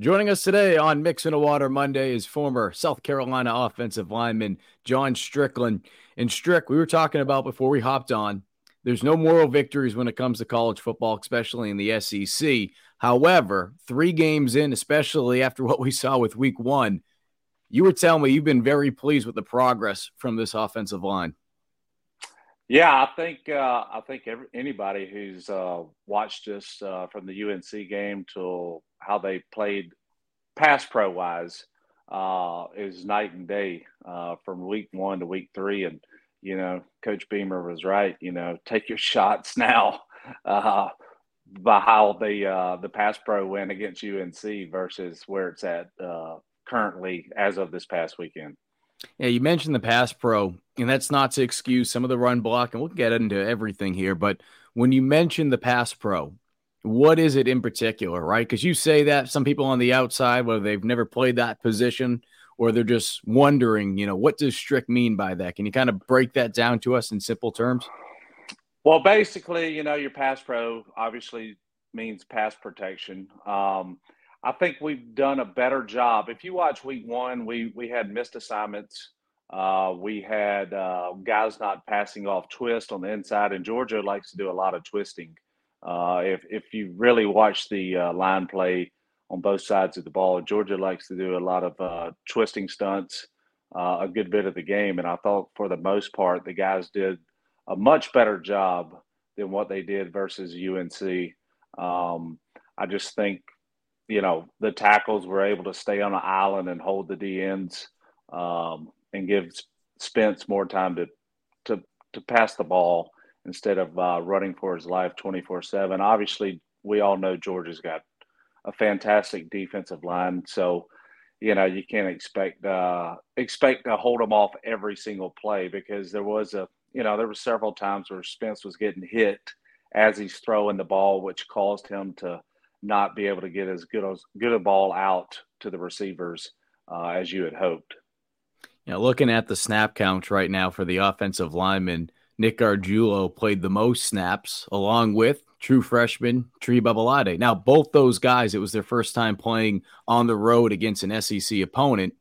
Joining us today on Mixing the Water Monday is former South Carolina offensive lineman John Strickland. And Strick, we were talking about before we hopped on, there's no moral victories when it comes to college football, especially in the SEC. However, three games in, especially after what we saw with week one, you were telling me you've been very pleased with the progress from this offensive line. Yeah, I think uh, I think every, anybody who's uh, watched this uh, from the UNC game to how they played pass pro wise uh, is night and day uh, from week one to week three. And you know, Coach Beamer was right. You know, take your shots now uh, by how the the pass pro went against UNC versus where it's at currently as of this past weekend. Yeah, you mentioned the pass pro, and that's not to excuse some of the run block, and we'll get into everything here. But when you mention the pass pro, what is it in particular, right? Because you say that some people on the outside, whether they've never played that position or they're just wondering, you know, what does strict mean by that? Can you kind of break that down to us in simple terms? Well, basically, you know, your pass pro obviously means pass protection. Um, I think we've done a better job. If you watch week one, we we had missed assignments. Uh, we had uh, guys not passing off twist on the inside, and Georgia likes to do a lot of twisting. Uh, if if you really watch the uh, line play on both sides of the ball, Georgia likes to do a lot of uh, twisting stunts, uh, a good bit of the game. And I thought for the most part, the guys did a much better job than what they did versus UNC. Um, I just think you know, the tackles were able to stay on the island and hold the D ends um, and give Spence more time to to to pass the ball instead of uh, running for his life 24 7. Obviously, we all know Georgia's got a fantastic defensive line. So, you know, you can't expect uh, expect to hold them off every single play because there was a, you know, there were several times where Spence was getting hit as he's throwing the ball, which caused him to not be able to get as good as good a ball out to the receivers uh, as you had hoped. Yeah, looking at the snap count right now for the offensive lineman, Nick Gargiulo played the most snaps, along with true freshman Tree Babalade. Now, both those guys, it was their first time playing on the road against an SEC opponent.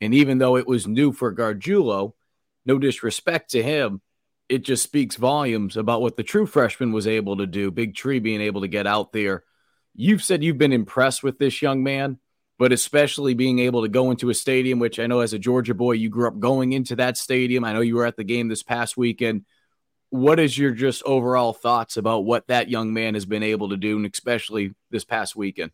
And even though it was new for Gargiulo, no disrespect to him, it just speaks volumes about what the true freshman was able to do. Big Tree being able to get out there You've said you've been impressed with this young man, but especially being able to go into a stadium, which I know as a Georgia boy, you grew up going into that stadium. I know you were at the game this past weekend. What is your just overall thoughts about what that young man has been able to do, and especially this past weekend?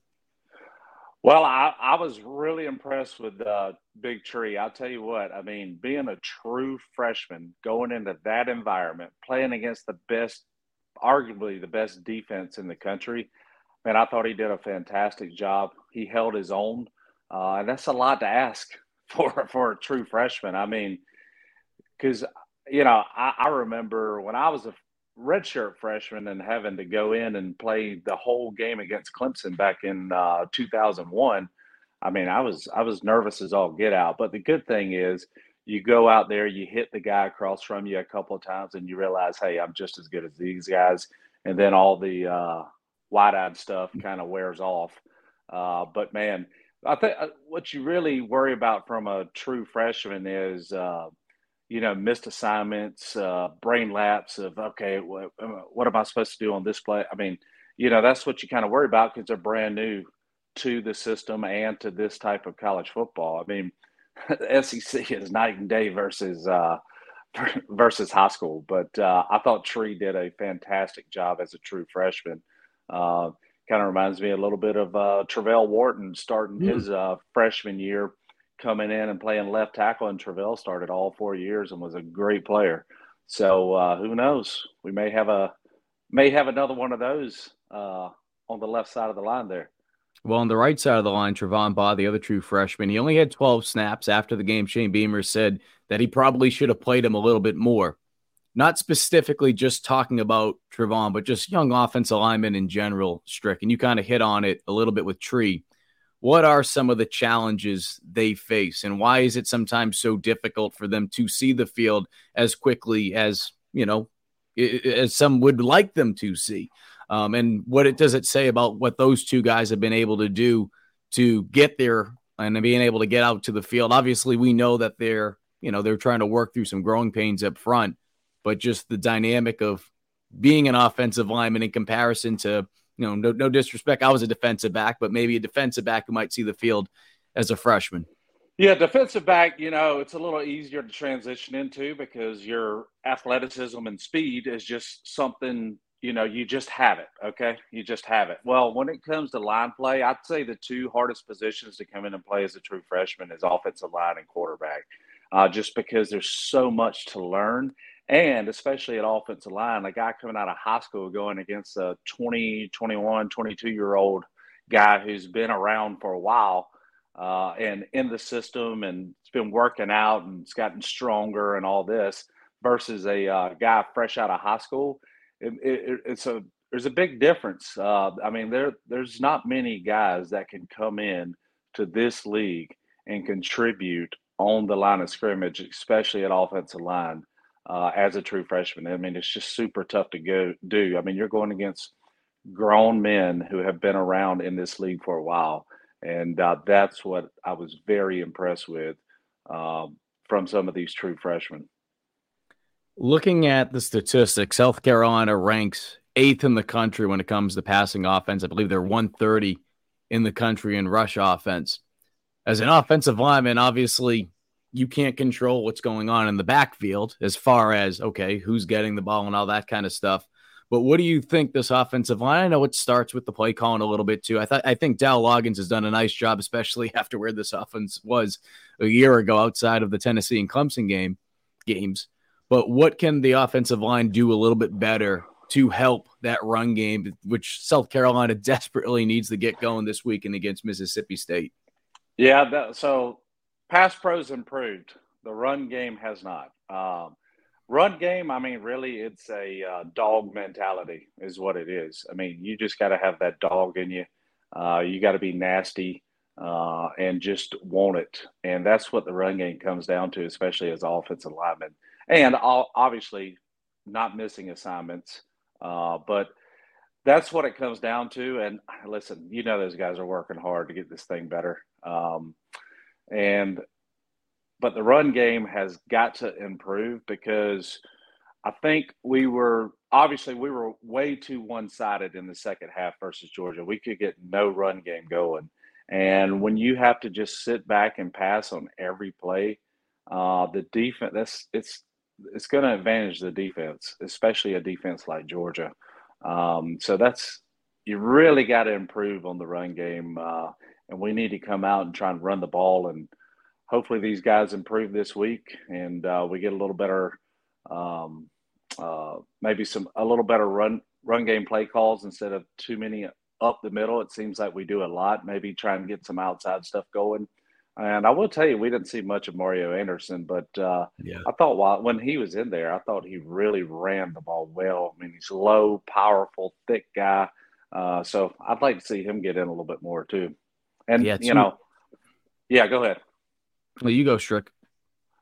Well, I, I was really impressed with uh, Big Tree. I'll tell you what, I mean, being a true freshman, going into that environment, playing against the best, arguably the best defense in the country, man, I thought he did a fantastic job. He held his own, uh, and that's a lot to ask for for a true freshman. I mean, because you know, I, I, remember when I was a redshirt freshman and having to go in and play the whole game against Clemson back in uh, 2001. I mean, I was I was nervous as all get out. But the good thing is, you go out there, you hit the guy across from you a couple of times, and you realize, hey, I'm just as good as these guys. And then all the uh, wide-eyed stuff kind of wears off. Uh, but man, I think uh, what you really worry about from a true freshman is, uh, you know, missed assignments, uh, brain lapse of okay, what, what am I supposed to do on this play? I mean, you know, that's what you kind of worry about because they're brand new to the system and to this type of college football. I mean, SEC is night and day versus uh, versus high school. But uh, I thought Tree did a fantastic job as a true freshman. Uh, kind of reminds me a little bit of uh, Travelle Wharton starting mm. his uh, freshman year, coming in and playing left tackle. And Travelle started all four years and was a great player. So uh, who knows? We may have a may have another one of those uh, on the left side of the line there. Well, on the right side of the line, Trovon Baugh, the other true freshman, he only had 12 snaps after the game. Shane Beamer said that he probably should have played him a little bit more not specifically just talking about Travon, but just young offensive linemen in general, Strick. And you kind of hit on it a little bit with Tree. What are some of the challenges they face, and why is it sometimes so difficult for them to see the field as quickly as you know, as some would like them to see? Um, and what it does it say about what those two guys have been able to do to get there and being able to get out to the field. Obviously, we know that they're, you know, they're trying to work through some growing pains up front, but just the dynamic of being an offensive lineman in comparison to, you know, no, no disrespect. I was a defensive back, but maybe a defensive back who might see the field as a freshman. Yeah, defensive back, you know, it's a little easier to transition into because your athleticism and speed is just something, you know, you just have it. Okay. You just have it. Well, when it comes to line play, I'd say the two hardest positions to come in and play as a true freshman is offensive line and quarterback, uh, just because there's so much to learn. And especially at offensive line, a guy coming out of high school going against a 20, 21, 22 year old guy who's been around for a while uh, and in the system and it's been working out and it's gotten stronger and all this versus a uh, guy fresh out of high school. It, it, it's a there's a big difference. Uh, I mean, there there's not many guys that can come in to this league and contribute on the line of scrimmage, especially at offensive line, uh, as a true freshman. I mean, it's just super tough to go do. I mean, you're going against grown men who have been around in this league for a while and uh, that's what I was very impressed with um, from some of these true freshmen. Looking at the statistics, South Carolina ranks eighth in the country when it comes to passing offense. I believe they're 130 in the country in rush offense. As an offensive lineman, obviously, you can't control what's going on in the backfield as far as, okay, who's getting the ball and all that kind of stuff. But what do you think this offensive line? I know it starts with the play calling a little bit too. I thought I think Dowell Loggains has done a nice job, especially after where this offense was a year ago outside of the Tennessee and Clemson game games. But what can the offensive line do a little bit better to help that run game, which South Carolina desperately needs to get going this weekend against Mississippi State? Yeah, that, so pass pros improved. The run game has not. Um, Run game, I mean, really, it's a uh, dog mentality, is what it is. I mean, you just got to have that dog in you. Uh, you got to be nasty uh, and just want it. And that's what the run game comes down to, especially as offensive lineman. And obviously, not missing assignments. Uh, but that's what it comes down to. And listen, you know, those guys are working hard to get this thing better. Um, and but the run game has got to improve because I think we were obviously we were way too one sided in the second half versus Georgia. We could get no run game going. And when you have to just sit back and pass on every play, uh, the defense that's it's it's going to advantage the defense, especially a defense like Georgia. Um, so that's you really got to improve on the run game, uh, and we need to come out and try and run the ball and hopefully these guys improve this week and uh, we get a little better, um, uh, maybe some a little better run run game play calls instead of too many up the middle. It seems like we do a lot. Maybe try and get some outside stuff going. And I will tell you, we didn't see much of Mario Anderson, but uh, yeah. I thought while when he was in there, I thought he really ran the ball well. I mean, he's low, powerful, thick guy. Uh, so I'd like to see him get in a little bit more too. And yeah, you know, yeah, go ahead. Well, you go, Strick.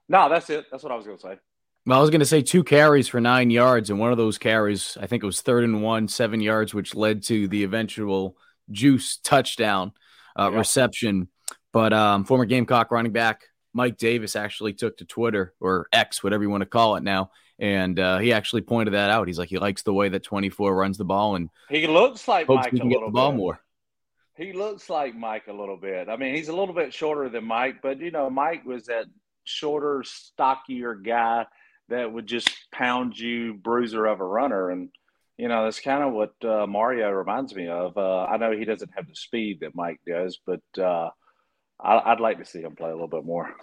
No, that's it. That's what I was going to say. Well, I was going to say two carries for nine yards, and one of those carries, I think it was third and one, seven yards, which led to the eventual juice touchdown uh, yeah. reception. But um, former Gamecock running back Mike Davis actually took to Twitter or X, whatever you want to call it now, and uh, he actually pointed that out. He's like, he likes the way that 24 runs the ball, and he looks like Mike a little the ball bit. more he looks like Mike a little bit. I mean, he's a little bit shorter than Mike, but you know, Mike was that shorter, stockier guy that would just pound you, bruiser of a runner, and you know that's kind of what uh, Mario reminds me of. Uh, I know he doesn't have the speed that Mike does, but uh, I, would like to see him play a little bit more.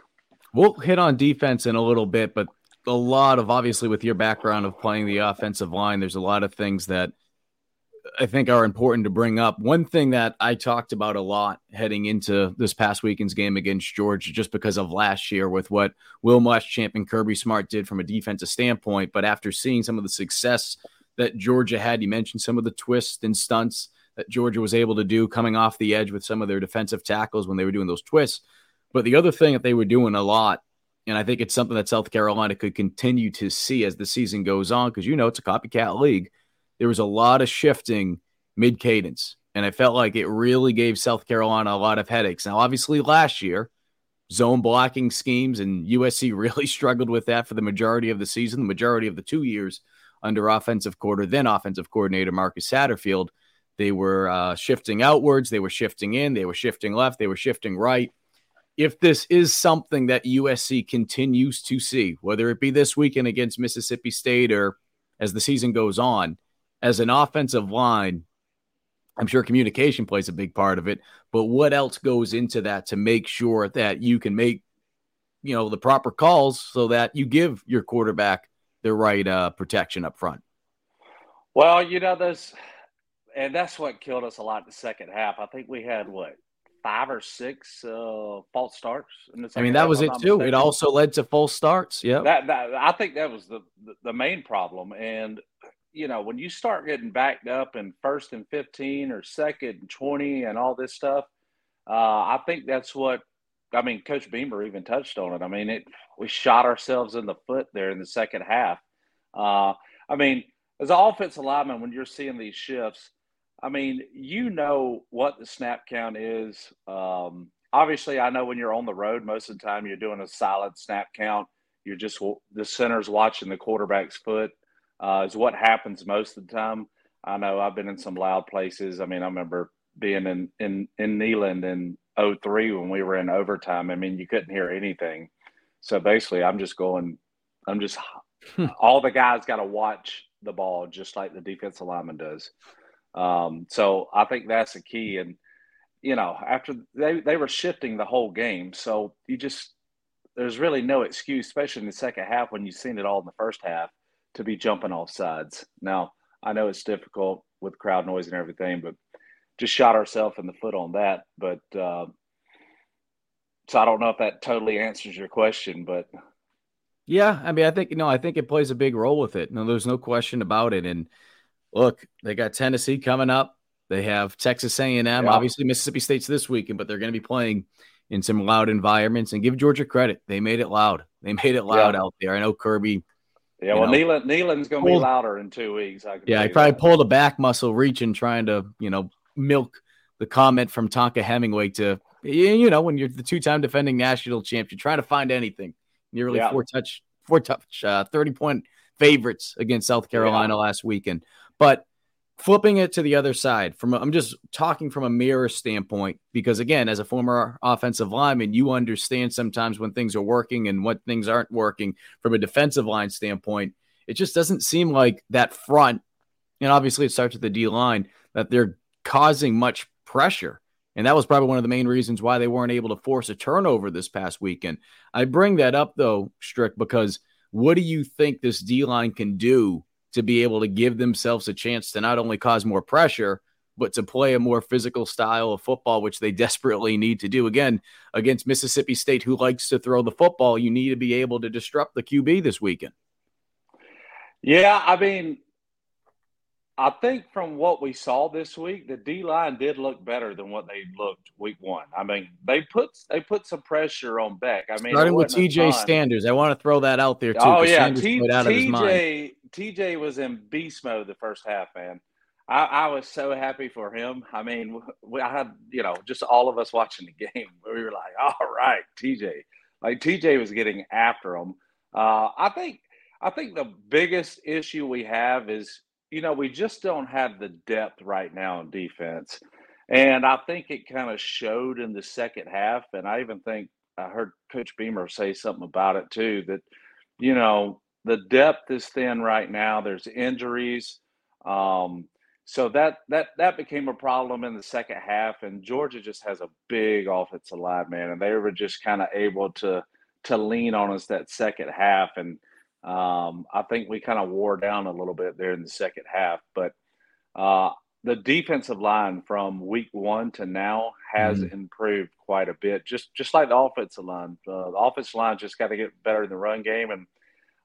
We'll hit on defense in a little bit, but a lot of obviously with your background of playing the offensive line, there's a lot of things that I think are important to bring up. One thing that I talked about a lot heading into this past weekend's game against Georgia, just because of last year with what Will Muschamp and Kirby Smart did from a defensive standpoint. But after seeing some of the success that Georgia had, you mentioned some of the twists and stunts that Georgia was able to do coming off the edge with some of their defensive tackles when they were doing those twists. But the other thing that they were doing a lot, and I think it's something that South Carolina could continue to see as the season goes on, because you know it's a copycat league there was a lot of shifting mid cadence. And I felt like it really gave South Carolina a lot of headaches. Now, obviously, last year, zone blocking schemes, and USC really struggled with that for the majority of the season, the majority of the two years under offensive quarter, then offensive coordinator Marcus Satterfield. They were uh, shifting outwards, they were shifting in, they were shifting left, they were shifting right. If this is something that USC continues to see, whether it be this weekend against Mississippi State or as the season goes on, as an offensive line, I'm sure communication plays a big part of it, but what else goes into that to make sure that you can make, you know, the proper calls so that you give your quarterback the right uh, protection up front? Well, you know, there's, and that's what killed us a lot in the second half. I think we had what five or six uh, false starts. I mean, that was it too. Mistaken. It also led to false starts. Yeah, that, that I think that was the, the the main problem. And you know, when you start getting backed up in first and 15 or second and 20 and all this stuff, uh, I think that's what, I mean, Coach Beamer even touched on it. I mean, it, we shot ourselves in the foot there in the second half. Uh, I mean, as an offensive lineman, when you're seeing these shifts, I mean, you know what the snap count is. Um, obviously, I know when you're on the road, most of the time you're doing a solid snap count. You're just the center's watching the quarterback's foot uh, is what happens most of the time. I know I've been in some loud places. I mean, I remember being in in in Neyland in 03 when we were in overtime. I mean, you couldn't hear anything. So basically, I'm just going. I'm just hmm. all the guys got to watch the ball just like the defensive lineman does. Um, so I think that's the key. And you know, after they they were shifting the whole game, so you just there's really no excuse, especially in the second half when you've seen it all in the first half to be jumping off sides. Now, I know it's difficult with crowd noise and everything, but just shot ourselves in the foot on that. But uh, so I don't know if that totally answers your question, but yeah, I mean, I think you know, I think it plays a big role with it. No, there's no question about it. And look, they got Tennessee coming up. They have Texas A&M, yeah. obviously Mississippi State's this weekend, but they're going to be playing in some loud environments. And give Georgia credit; they made it loud. They made it loud yeah. out there. I know Kirby yeah, well, Neyland, Neyland's going to be louder in two weeks. yeah, he probably that. pulled a back muscle reaching, trying to, you know, milk the comment from Tonka Hemingway to, you know, when you're the two-time defending national champ, you're trying to find anything. Nearly yeah. four touch, four touch, uh, thirty-point favorites against South Carolina yeah. last weekend. But flipping it to the other side from I'm just talking from a mirror standpoint because again as a former offensive lineman you understand sometimes when things are working and what things aren't working from a defensive line standpoint it just doesn't seem like that front and obviously it starts with the D line that they're causing much pressure. And that was probably one of the main reasons why they weren't able to force a turnover this past weekend. I bring that up though Strick because what do you think this D line can do to be able to give themselves a chance to not only cause more pressure, but to play a more physical style of football, which they desperately need to do. Again, against Mississippi State, who likes to throw the football, you need to be able to disrupt the QB this weekend. Yeah, I mean, I think from what we saw this week, the D line did look better than what they looked week one. I mean, they put they put some pressure on Beck. I mean, starting with TJ Sanders, I want to throw that out there too. Oh yeah, T- TJ TJ was in beast mode the first half, man. I, I, was so happy for him. I mean, we, I had you know just all of us watching the game. We were like, all right, TJ. Like TJ was getting after him. Uh, I think I think the biggest issue we have is you know, we just don't have the depth right now in defense. And I think it kind of showed in the second half. And I even think I heard Coach Beamer say something about it too that, you know, the depth is thin right now. There's injuries. Um, so that that that became a problem in the second half. And Georgia just has a big offensive line, man. And they were just kind of able to to lean on us that second half. And um, I think we kind of wore down a little bit there in the second half, but uh, the defensive line from week one to now has mm-hmm. improved quite a bit. Just just like the offensive line, uh, the offensive line just got to get better in the run game, and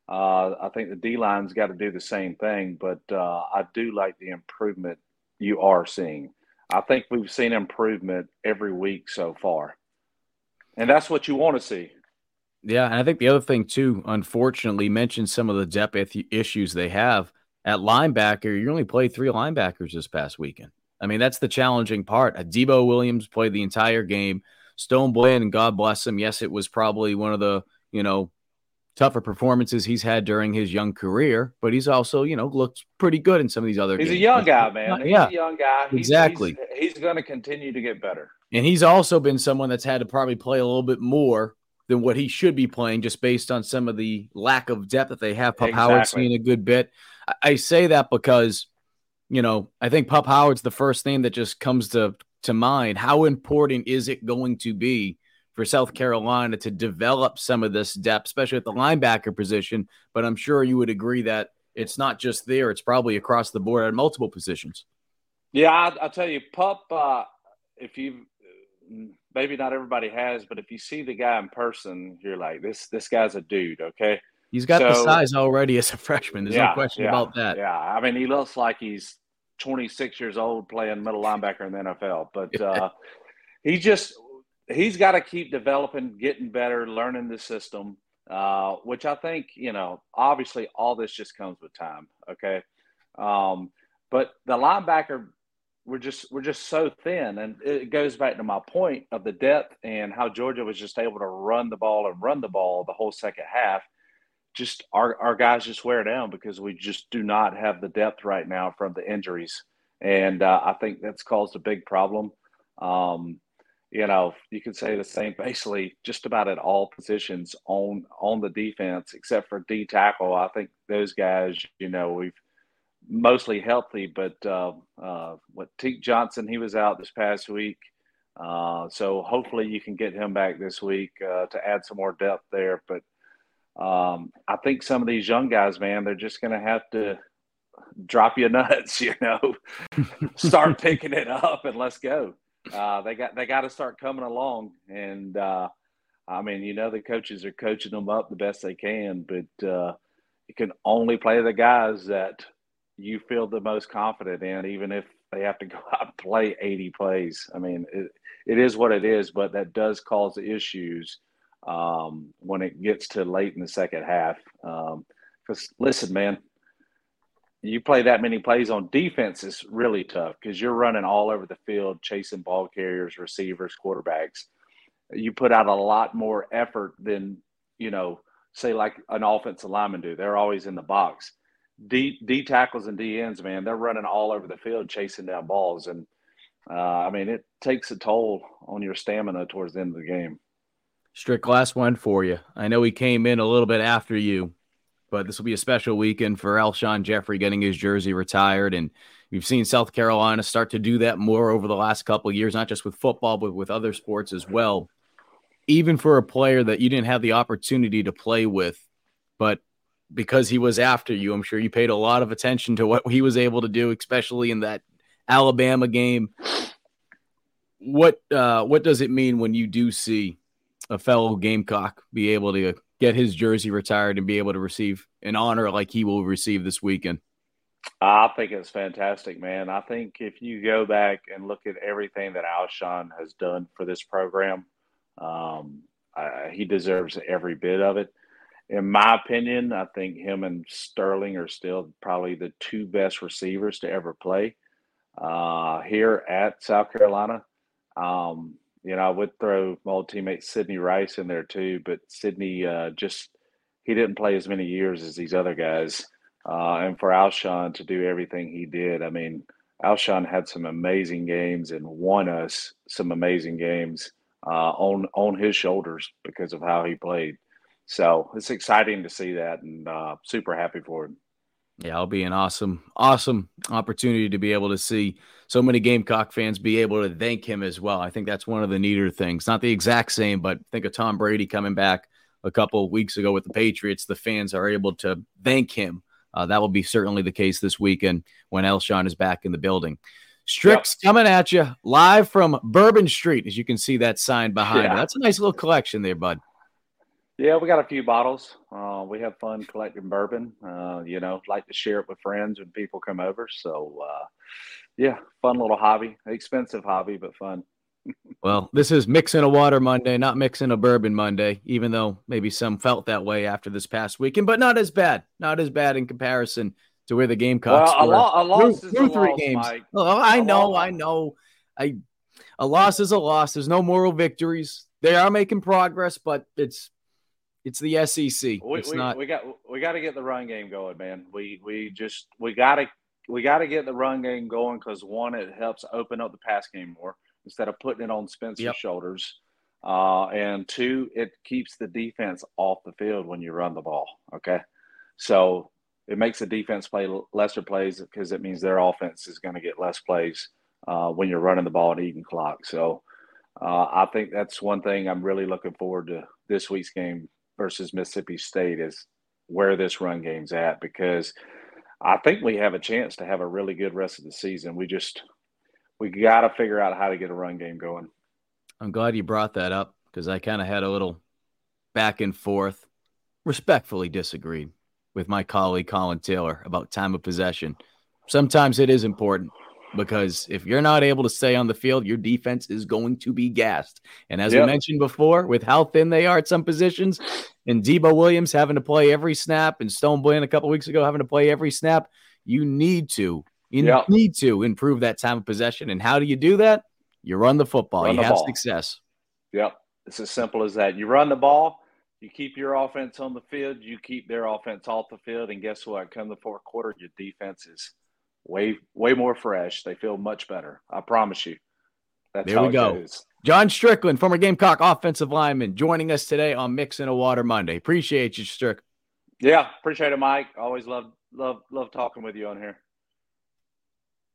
uh, I think the D line's got to do the same thing. But uh, I do like the improvement you are seeing. I think we've seen improvement every week so far, and that's what you want to see. Yeah, and I think the other thing too, unfortunately, mentioned some of the depth issues they have at linebacker. You only played three linebackers this past weekend. I mean, that's the challenging part. Uh, Debo Williams played the entire game. Stone Blanton, and God bless him. Yes, it was probably one of the, you know, tougher performances he's had during his young career, but he's also, you know, looked pretty good in some of these other he's games. a young guy, man. He's yeah. a young guy. He's, exactly. He's, he's going to continue to get better. And he's also been someone that's had to probably play a little bit more than what he should be playing just based on some of the lack of depth that they have. Pup exactly. Howard's seen a good bit. I, I say that because, you know, I think Pup Howard's the first name that just comes to, to mind. How important is it going to be for South Carolina to develop some of this depth, especially at the linebacker position? But I'm sure you would agree that it's not just there, it's probably across the board at multiple positions. Yeah, I, will tell you, Pup, uh, if you maybe not everybody has, but if you see the guy in person, you're like, this this guy's a dude. Okay, he's got so, the size already as a freshman. There's yeah, no question yeah, about that. Yeah, I mean, he looks like he's 26 years old playing middle linebacker in the NFL, but uh, he just he's got to keep developing, getting better, learning the system. Uh, which I think, you know, obviously all this just comes with time. Okay. Um, but the linebacker we're just we're just so thin, and it goes back to my point of the depth and how Georgia was just able to run the ball and run the ball the whole second half. Just our our guys just wear down because we just do not have the depth right now from the injuries, and uh, I think that's caused a big problem. Um, you know, you can say the same basically just about at all positions on on the defense, except for D tackle. I think those guys, you know, we've mostly healthy, but uh, uh, what Teak Johnson, he was out this past week. Uh, so hopefully you can get him back this week uh, to add some more depth there. But um, I think some of these young guys, man, they're just going to have to drop your nuts, you know, start picking it up and let's go. Uh, they got they got to start coming along, and uh, I mean, you know, the coaches are coaching them up the best they can, but uh, you can only play the guys that you feel the most confident in, even if they have to go out and play 80 plays. I mean, it, it is what it is, but that does cause issues um, when it gets to late in the second half. Because um, listen, man, you play that many plays on defense is really tough because you're running all over the field, chasing ball carriers, receivers, quarterbacks. You put out a lot more effort than, you know, say like an offensive lineman do. They're always in the box D D tackles and D ends, man, they're running all over the field chasing down balls, and uh, I mean it takes a toll on your stamina towards the end of the game. Strick, last one for you. I know he came in a little bit after you, but this will be a special weekend for Alshon Jeffery getting his jersey retired, and we've seen South Carolina start to do that more over the last couple years, not just with football but with other sports as well. Even for a player that you didn't have the opportunity to play with, but because he was after you. I'm sure you paid a lot of attention to what he was able to do, especially in that Alabama game. What uh, what does it mean when you do see a fellow Gamecock be able to get his jersey retired and be able to receive an honor like he will receive this weekend? I think it's fantastic, man. I think if you go back and look at everything that Alshon has done for this program, um, uh, he deserves every bit of it in my opinion, I think him and Sterling are still probably the two best receivers to ever play uh, here at South Carolina. Um, you know, I would throw my old teammate Sidney Rice in there too, but Sidney uh, just he didn't play as many years as these other guys. Uh, and for Alshon to do everything he did, I mean, Alshon had some amazing games and won us some amazing games uh, on on his shoulders because of how he played. So it's exciting to see that and uh, super happy for him. Yeah, it'll be an awesome, awesome opportunity to be able to see so many Gamecock fans be able to thank him as well. I think that's one of the neater things. Not the exact same, but think of Tom Brady coming back a couple of weeks ago with the Patriots. The fans are able to thank him. Uh, that will be certainly the case this weekend when Alshon is back in the building. Strix yep. coming at you live from Bourbon Street, as you can see that sign behind. Yeah. That's a nice little collection there, bud. Yeah, we got a few bottles. Uh, we have fun collecting bourbon. Uh, you know, like to share it with friends when people come over. So, uh, yeah, fun little hobby. Expensive hobby, but fun. well, this is mixing a water Monday, not mixing a bourbon Monday. Even though maybe some felt that way after this past weekend, but not as bad. Not as bad in comparison to where the Gamecocks well, a, lo- a loss through, through three loss, games. Mike. Oh, I know, I know. I a loss is a loss. There's no moral victories. They are making progress, but it's it's the SEC. We, it's we, not. We got we got to get the run game going, man. We we just we got to we got to get the run game going because one, it helps open up the pass game more instead of putting it on Spencer's yep. shoulders. Uh, and two, it keeps the defense off the field when you run the ball. Okay, so it makes the defense play lesser plays because it means their offense is going to get less plays uh, when you're running the ball and eating clock. So uh, I think that's one thing I'm really looking forward to this week's game versus Mississippi State is where this run game's at because I think we have a chance to have a really good rest of the season. We just we got to figure out how to get a run game going. I'm glad you brought that up because I kind of had a little back and forth, respectfully disagreed with my colleague Colin Taylor about time of possession. Sometimes it is important because if you're not able to stay on the field, your defense is going to be gassed. And as yep. we mentioned before, with how thin they are at some positions, and Debo Williams having to play every snap, and Stone Blanton a couple weeks ago having to play every snap, you need to you yep. need to improve that time of possession. And how do you do that? You run the football. Run you the have ball. success. Yep, it's as simple as that. You run the ball. You keep your offense on the field. You keep their offense off the field. And guess what? Come the fourth quarter, your defense is way way more fresh. They feel much better. I promise you. That's there we go. Goes. John Strickland, former Gamecock offensive lineman, joining us today on Mix in a Water Monday. Appreciate you, Strick. Yeah, appreciate it, Mike. Always love love love talking with you on here.